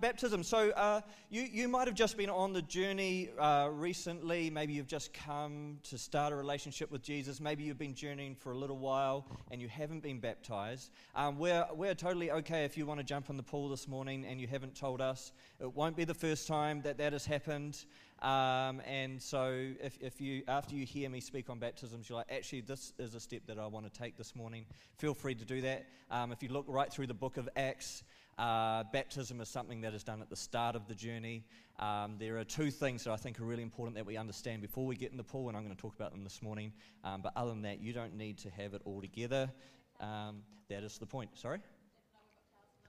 Baptism. So, uh, you, you might have just been on the journey uh, recently. Maybe you've just come to start a relationship with Jesus. Maybe you've been journeying for a little while and you haven't been baptized. Um, we're, we're totally okay if you want to jump in the pool this morning and you haven't told us. It won't be the first time that that has happened. Um, and so, if, if you, after you hear me speak on baptisms, you're like, actually, this is a step that I want to take this morning, feel free to do that. Um, if you look right through the book of Acts, uh, baptism is something that is done at the start of the journey. Um, there are two things that I think are really important that we understand before we get in the pool, and I'm going to talk about them this morning. Um, but other than that, you don't need to have it all together. Um, that is the point. Sorry?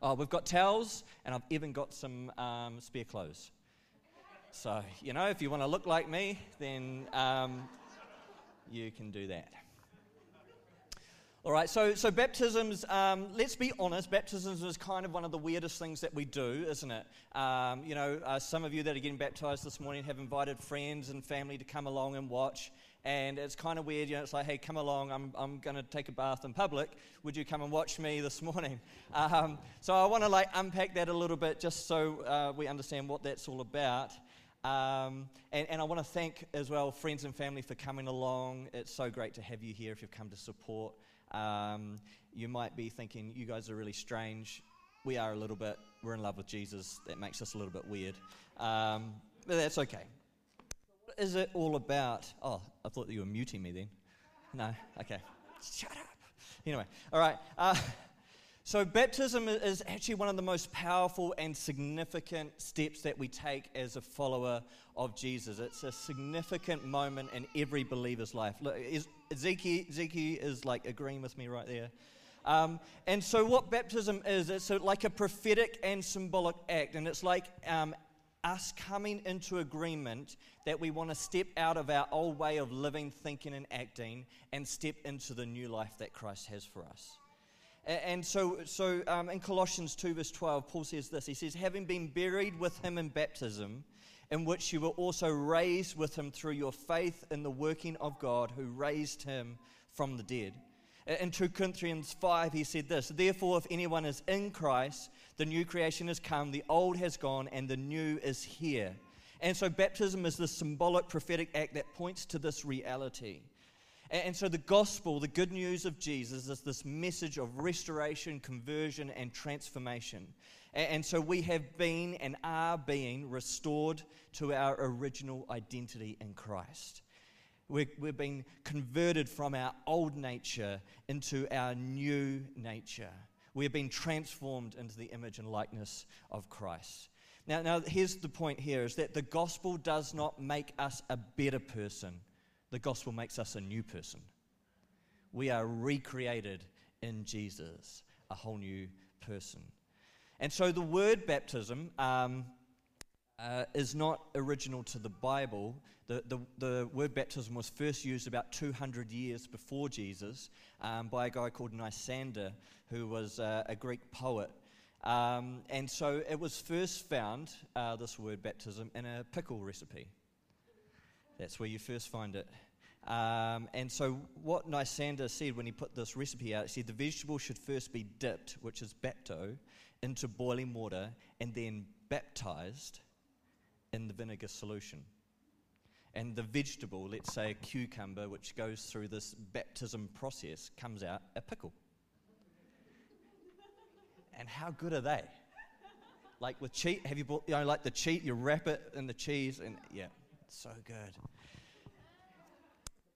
Oh, we've got towels, and I've even got some um, spare clothes. So, you know, if you want to look like me, then um, you can do that. All right, so, so baptisms, um, let's be honest, baptisms is kind of one of the weirdest things that we do, isn't it? Um, you know, uh, some of you that are getting baptized this morning have invited friends and family to come along and watch, and it's kind of weird, you know, it's like, hey, come along, I'm, I'm going to take a bath in public. Would you come and watch me this morning? Um, so I want to like unpack that a little bit just so uh, we understand what that's all about. Um, and, and, I want to thank as well friends and family for coming along. It's so great to have you here if you've come to support. Um, you might be thinking, you guys are really strange. We are a little bit. We're in love with Jesus. That makes us a little bit weird. Um, but that's okay. What is it all about? Oh, I thought you were muting me then. No? Okay. Shut up. Anyway, all right. Uh, so, baptism is actually one of the most powerful and significant steps that we take as a follower of Jesus. It's a significant moment in every believer's life. Look, Ezekiel, Ezekiel is like agreeing with me right there. Um, and so, what baptism is, it's like a prophetic and symbolic act, and it's like um, us coming into agreement that we want to step out of our old way of living, thinking, and acting and step into the new life that Christ has for us. And so, so um, in Colossians 2, verse 12, Paul says this He says, Having been buried with him in baptism, in which you were also raised with him through your faith in the working of God who raised him from the dead. In 2 Corinthians 5, he said this Therefore, if anyone is in Christ, the new creation has come, the old has gone, and the new is here. And so, baptism is the symbolic prophetic act that points to this reality. And so, the gospel, the good news of Jesus, is this message of restoration, conversion, and transformation. And so, we have been and are being restored to our original identity in Christ. we have been converted from our old nature into our new nature. We have been transformed into the image and likeness of Christ. Now, now, here's the point here is that the gospel does not make us a better person the gospel makes us a new person. We are recreated in Jesus, a whole new person. And so the word baptism um, uh, is not original to the Bible. The, the, the, word baptism was first used about 200 years before Jesus um, by a guy called Nicander, who was uh, a Greek poet. Um, and so it was first found, uh, this word baptism, in a pickle recipe. That's where you first find it. Um, and so, what Nicander said when he put this recipe out, he said the vegetable should first be dipped, which is bapto, into boiling water and then baptized in the vinegar solution. And the vegetable, let's say a cucumber, which goes through this baptism process, comes out a pickle. and how good are they? Like with cheese, have you bought, you know, like the cheese, you wrap it in the cheese, and yeah, so good.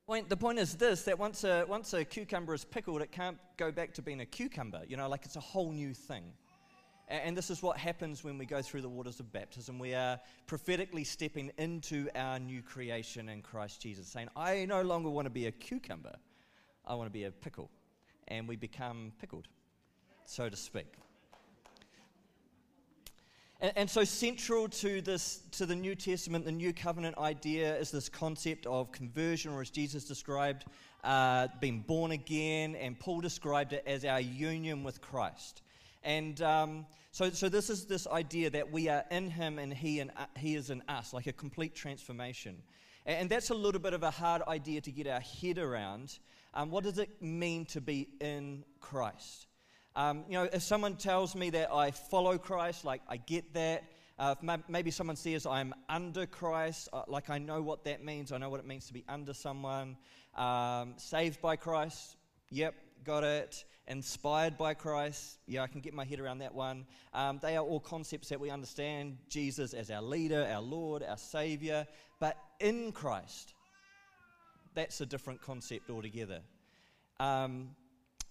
Point, the point is this that once a, once a cucumber is pickled, it can't go back to being a cucumber. You know, like it's a whole new thing. And, and this is what happens when we go through the waters of baptism. We are prophetically stepping into our new creation in Christ Jesus, saying, I no longer want to be a cucumber, I want to be a pickle. And we become pickled, so to speak. And, and, so, central to this, to the New Testament, the New Covenant idea is this concept of conversion, or as Jesus described, uh, being born again, and Paul described it as our union with Christ. And um, so, so this is this idea that we are in Him and He and uh, He is in us, like a complete transformation. And, and that's a little bit of a hard idea to get our head around. Um, what does it mean to be in Christ? Um, you know, if someone tells me that I follow Christ, like I get that. Uh, maybe someone says I'm under Christ, uh, like I know what that means. I know what it means to be under someone. Um, saved by Christ, yep, got it. Inspired by Christ, yeah, I can get my head around that one. Um, they are all concepts that we understand Jesus as our leader, our Lord, our Savior. But in Christ, that's a different concept altogether. Um,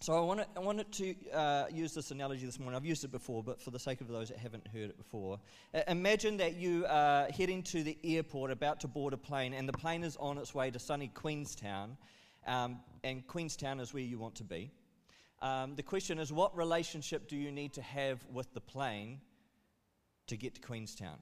so I wanted, I wanted to uh, use this analogy this morning. I've used it before, but for the sake of those that haven't heard it before, uh, imagine that you are heading to the airport, about to board a plane, and the plane is on its way to sunny Queenstown, um, and Queenstown is where you want to be. Um, the question is, what relationship do you need to have with the plane to get to Queenstown?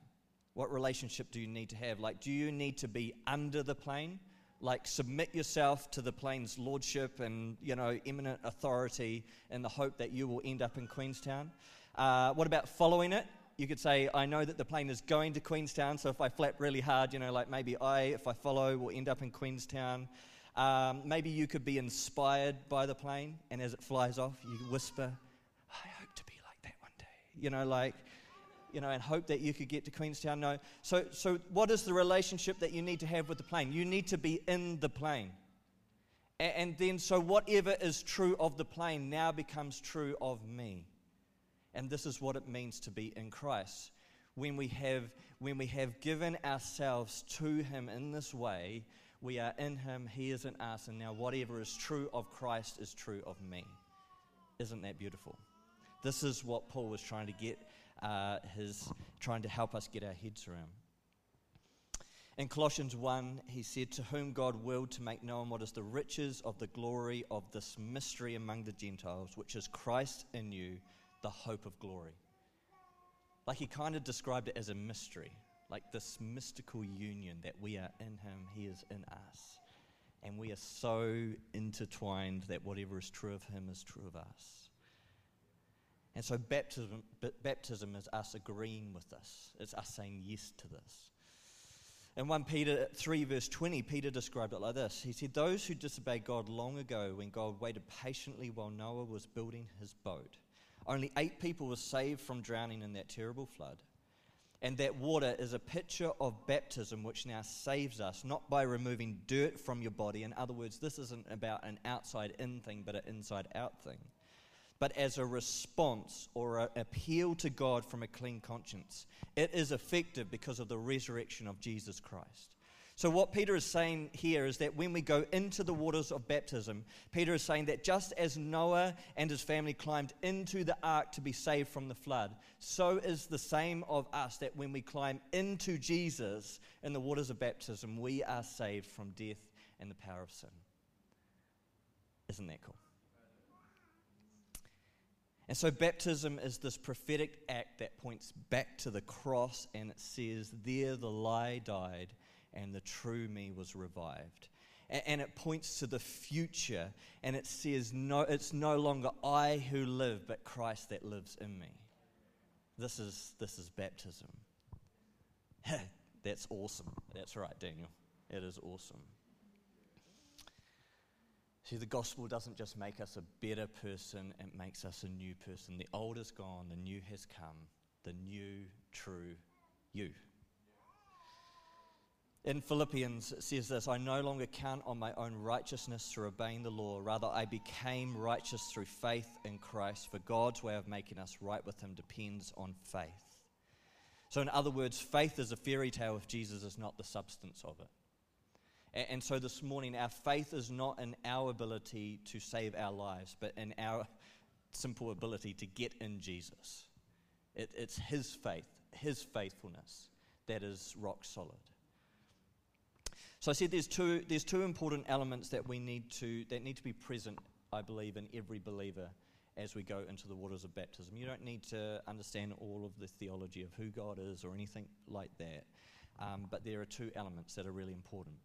What relationship do you need to have? Like, do you need to be under the plane? Like submit yourself to the plane's lordship and you know eminent authority in the hope that you will end up in queenstown. Uh, what about following it? You could say i know that the plane is going to queenstown so if i flap really hard you know like maybe i if i follow will end up in queenstown. Um, maybe you could be inspired by the plane and as it flies off you whisper i hope to be like that one day. You know like you know, and hope that you could get to Queenstown. No. So, so what is the relationship that you need to have with the plane? You need to be in the plane. And, and then, so whatever is true of the plane now becomes true of me. And this is what it means to be in Christ. When we have, when we have given ourselves to Him in this way, we are in Him, He is in us, and now whatever is true of Christ is true of me. Isn't that beautiful? This is what Paul was trying to get uh, trying to help us get our heads around. In Colossians 1, he said, To whom God willed to make known what is the riches of the glory of this mystery among the Gentiles, which is Christ in you, the hope of glory. Like he kind of described it as a mystery, like this mystical union that we are in him, he is in us. And we are so intertwined that whatever is true of him is true of us. And so baptism, baptism is us agreeing with this. It's us saying yes to this. In 1 Peter 3, verse 20, Peter described it like this He said, Those who disobeyed God long ago, when God waited patiently while Noah was building his boat, only eight people were saved from drowning in that terrible flood. And that water is a picture of baptism, which now saves us, not by removing dirt from your body. In other words, this isn't about an outside in thing, but an inside out thing but as a response or an appeal to God from a clean conscience. It is effective because of the resurrection of Jesus Christ. So, what Peter is saying here is that when we go into the waters of baptism, Peter is saying that just as Noah and his family climbed into the ark to be saved from the flood, so is the same of us that when we climb into Jesus in the waters of baptism, we are saved from death and the power of sin. Isn't that cool? And so, baptism is this prophetic act that points back to the cross and it says, There the lie died and the true me was revived. And it points to the future and it says, no, It's no longer I who live, but Christ that lives in me. This is, this is baptism. That's awesome. That's right, Daniel. It is awesome. See, the gospel doesn't just make us a better person, it makes us a new person. The old is gone, the new has come, the new, true you. In Philippians, it says this I no longer count on my own righteousness through obeying the law. Rather, I became righteous through faith in Christ, for God's way of making us right with Him depends on faith. So, in other words, faith is a fairy tale if Jesus is not the substance of it. And, so this morning, our faith is not in our ability to save our lives, but in our simple ability to get in Jesus. It, it's His faith, His faithfulness that is rock solid. So I said there's two, there's two important elements that we need to, that need to be present, I believe, in every believer as we go into the waters of baptism. You don't need to understand all of the theology of who God is or anything like that, um, but there are two elements that are really important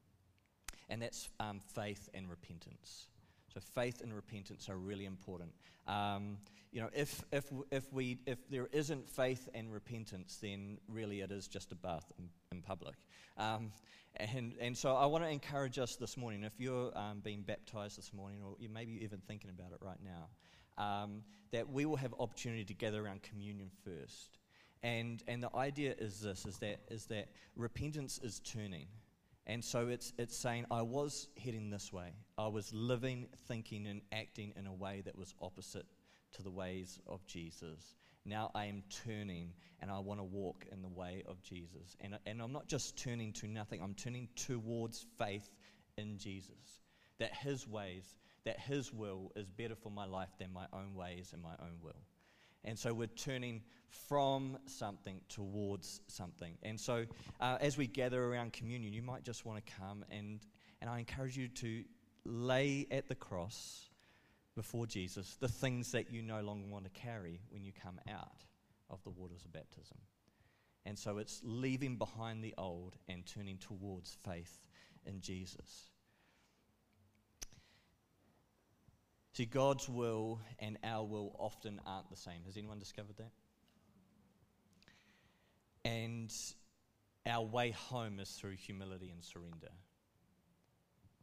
and that's um, faith and repentance. So faith and repentance are really important. Um, you know, if, if, if, we, if there isn't faith and repentance, then really it is just a bath in, in public. Um, and, and so I want to encourage us this morning, if you're um, being baptized this morning, or you maybe even thinking about it right now, um, that we will have opportunity to gather around communion first. And, and the idea is this, is that, is that repentance is turning. And so it's, it's saying, I was heading this way. I was living, thinking, and acting in a way that was opposite to the ways of Jesus. Now I am turning and I want to walk in the way of Jesus. And, and I'm not just turning to nothing, I'm turning towards faith in Jesus. That His ways, that His will is better for my life than my own ways and my own will. And so we're turning from something towards something. And so uh, as we gather around communion, you might just want to come and, and I encourage you to lay at the cross before Jesus the things that you no longer want to carry when you come out of the waters of baptism. And so it's leaving behind the old and turning towards faith in Jesus. See, God's will and our will often aren't the same. Has anyone discovered that? And our way home is through humility and surrender.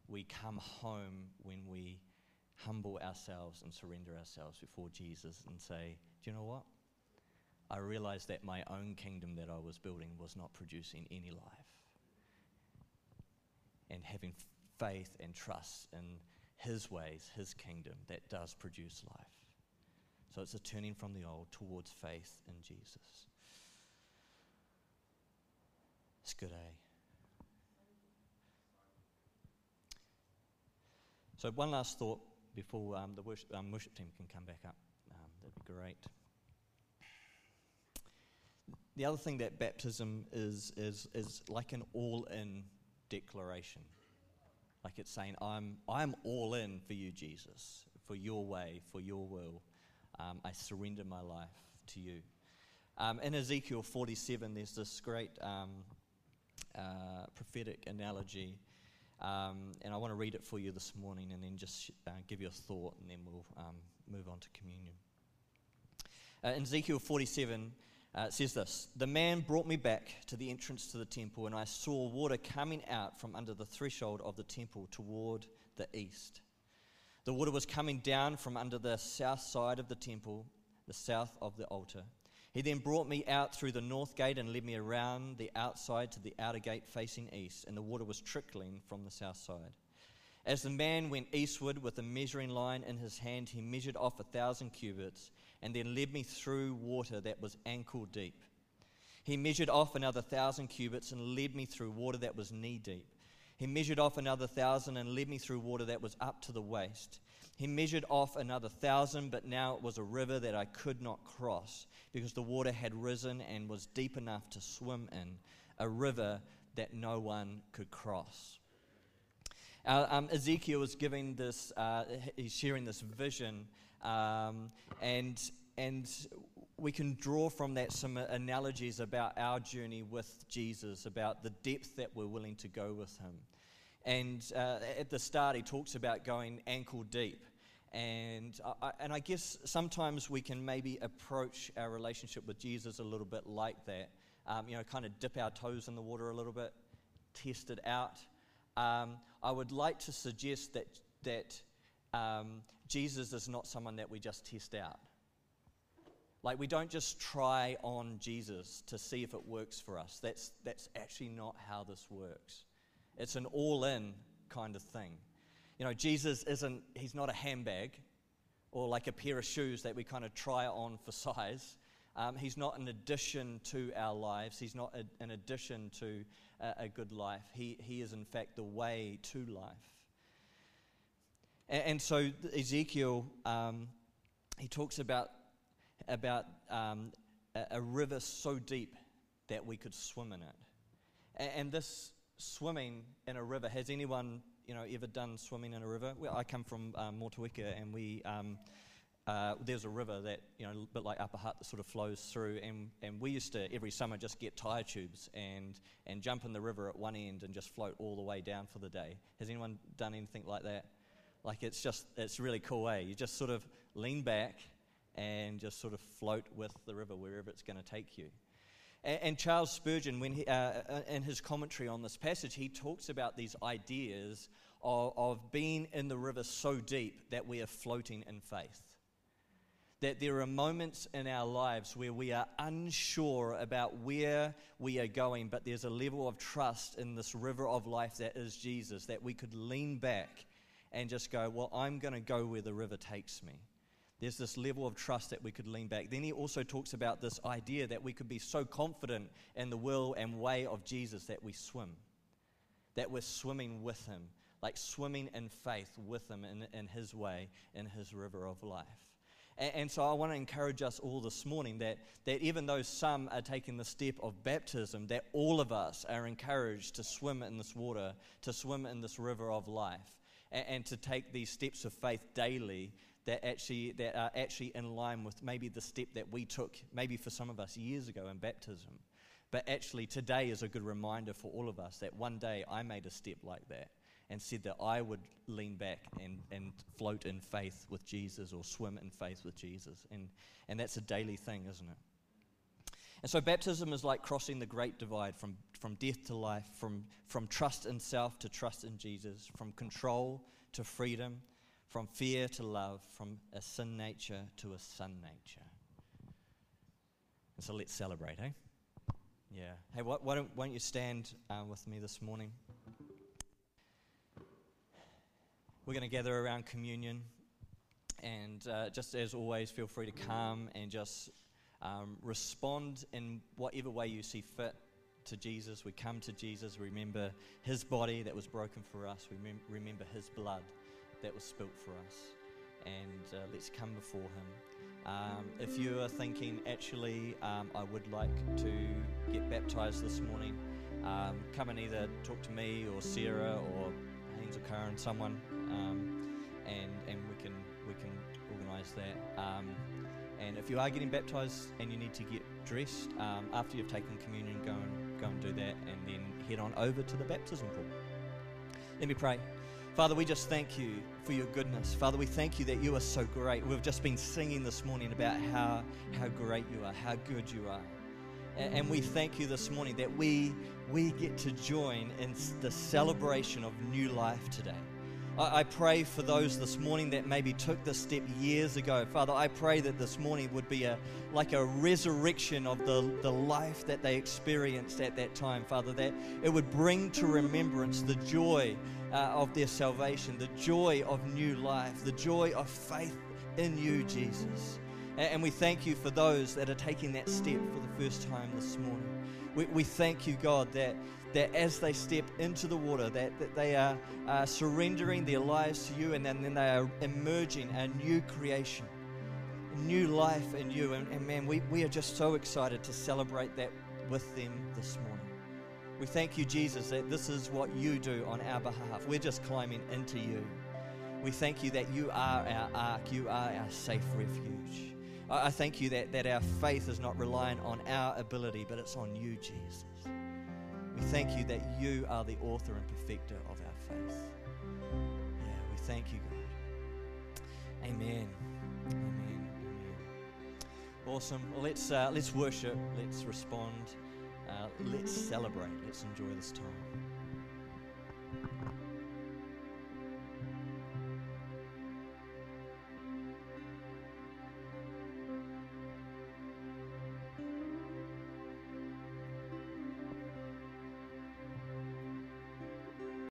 We come home when we humble ourselves and surrender ourselves before Jesus and say, Do you know what? I realized that my own kingdom that I was building was not producing any life. And having faith and trust in His ways, His kingdom, that does produce life. So it's a turning from the old towards faith in Jesus. It's good, eh? So, one last thought before um, the worship, um, worship, team can come back up. Um, that'd be great. The other thing that baptism is, is, is like an all in declaration. Like it's saying, I'm, I'm all in for you, Jesus, for your way, for your will. Um, I surrender my life to you. Um, in Ezekiel 47, there's this great um, uh, prophetic analogy um, and I want to read it for you this morning and then just uh, give you a thought and then we'll um, move on to communion. Uh, in Ezekiel 47, uh, it says this The man brought me back to the entrance to the temple, and I saw water coming out from under the threshold of the temple toward the east. The water was coming down from under the south side of the temple, the south of the altar. He then brought me out through the north gate and led me around the outside to the outer gate facing east, and the water was trickling from the south side. As the man went eastward with a measuring line in his hand, he measured off a thousand cubits and then led me through water that was ankle deep. He measured off another thousand cubits and led me through water that was knee deep. He measured off another thousand and led me through water that was up to the waist. He measured off another thousand, but now it was a river that I could not cross because the water had risen and was deep enough to swim in, a river that no one could cross. Uh, um, Ezekiel is giving this, uh, he's sharing this vision, um, and, and we can draw from that some analogies about our journey with Jesus, about the depth that we're willing to go with him. And uh, at the start, he talks about going ankle deep. And I, and I guess sometimes we can maybe approach our relationship with Jesus a little bit like that. Um, you know, kind of dip our toes in the water a little bit, test it out. Um, I would like to suggest that, that um, Jesus is not someone that we just test out. Like, we don't just try on Jesus to see if it works for us. That's, that's actually not how this works. It's an all in kind of thing. You know, Jesus isn't, he's not a handbag or like a pair of shoes that we kind of try on for size. Um, he's not an addition to our lives. He's not a, an addition to a, a, good life. He, he is, in fact, the way to life. And, and so, Ezekiel, um, he talks about, about um, a, a, river so deep that we could swim in it. And, and this swimming in a river, has anyone you know, ever done swimming in a river? Well, I come from um, Motueka, and we um, uh, there's a river that you know, a bit like Upper Hutt, that sort of flows through, and, and we used to every summer just get tire tubes and and jump in the river at one end and just float all the way down for the day. Has anyone done anything like that? Like it's just it's really cool, eh? You just sort of lean back and just sort of float with the river wherever it's going to take you. And, Charles Spurgeon, when he, uh, uh, in his commentary on this passage, he talks about these ideas of, of being in the river so deep that we are floating in faith. that there are moments in our lives where we are unsure about where we are going, but there's a level of trust in this river of life that is Jesus that we could lean back and just go, Well, I'm going to go where the river takes me. There's this level of trust that we could lean back. Then he also talks about this idea that we could be so confident in the will and way of Jesus that we swim, that we're swimming with him, like swimming in faith with him in, in his way, in his river of life. And, and so I want to encourage us all this morning that, that even though some are taking the step of baptism, that all of us are encouraged to swim in this water, to swim in this river of life, and, and to take these steps of faith daily that actually that are actually in line with maybe the step that we took maybe for some of us years ago in baptism. But actually today is a good reminder for all of us that one day i made a step like that and said that i would lean back and, and float in faith with jesus or swim in faith with jesus. And, and that's a daily thing isn't it and so baptism is like crossing the great divide from, from death to life from, from trust in self to trust in jesus from control to freedom from fear to love, from a sin nature to a son nature. And so let's celebrate, eh? Yeah. Hey, why, why, don't, why don't, you stand uh, with me this morning? We're going to gather around communion. And uh, just as always, feel free to come and just um, respond in whatever way you see fit to Jesus. We come to Jesus, remember his body that was broken for us, we mem- remember his blood that was spilt for us. And uh, let's come before Him. Um, if you are thinking, actually, um, I would like to get baptized this morning, um, come and either talk to me or Sarah or Haynes or Karen, someone, if you are getting baptized and you need to get dressed, um, after you've taken communion, go and, go and do that and then head on over to the baptism pool. Let me pray. Father, we just thank you for your goodness. Father, we thank you that you are so great. We've just been singing this morning about how, how great you are, how good you are. And, and we thank you this morning that we, we get to join in the celebration of new life today. I, I pray for those this morning that maybe took this step years ago. Father, I pray that this morning would be a like a resurrection of the, the life that they experienced at that time, Father, that it would bring to remembrance the joy uh, of their salvation, the joy of new life, the joy of faith in you, Jesus. And, we thank you for those that are taking that step for the first time this morning. We, we thank you, God, that that as they step into the water, that, that they are uh, surrendering their lives to you and then, then they are emerging a new creation, a new life in you. And, and man, we, we are just so excited to celebrate that with them this morning. We thank you, Jesus, that this is what you do on our behalf. We're just climbing into you. We thank you that you are our ark, you are our safe refuge. I, thank you that, that our faith is not reliant on our ability, but it's on you, Jesus. We thank you that you are the author and perfecter of our faith. Yeah, we thank you, God. Amen. Amen. Amen. Awesome. Well, let's uh, let's worship. Let's respond. Uh, let's celebrate. Let's enjoy this time.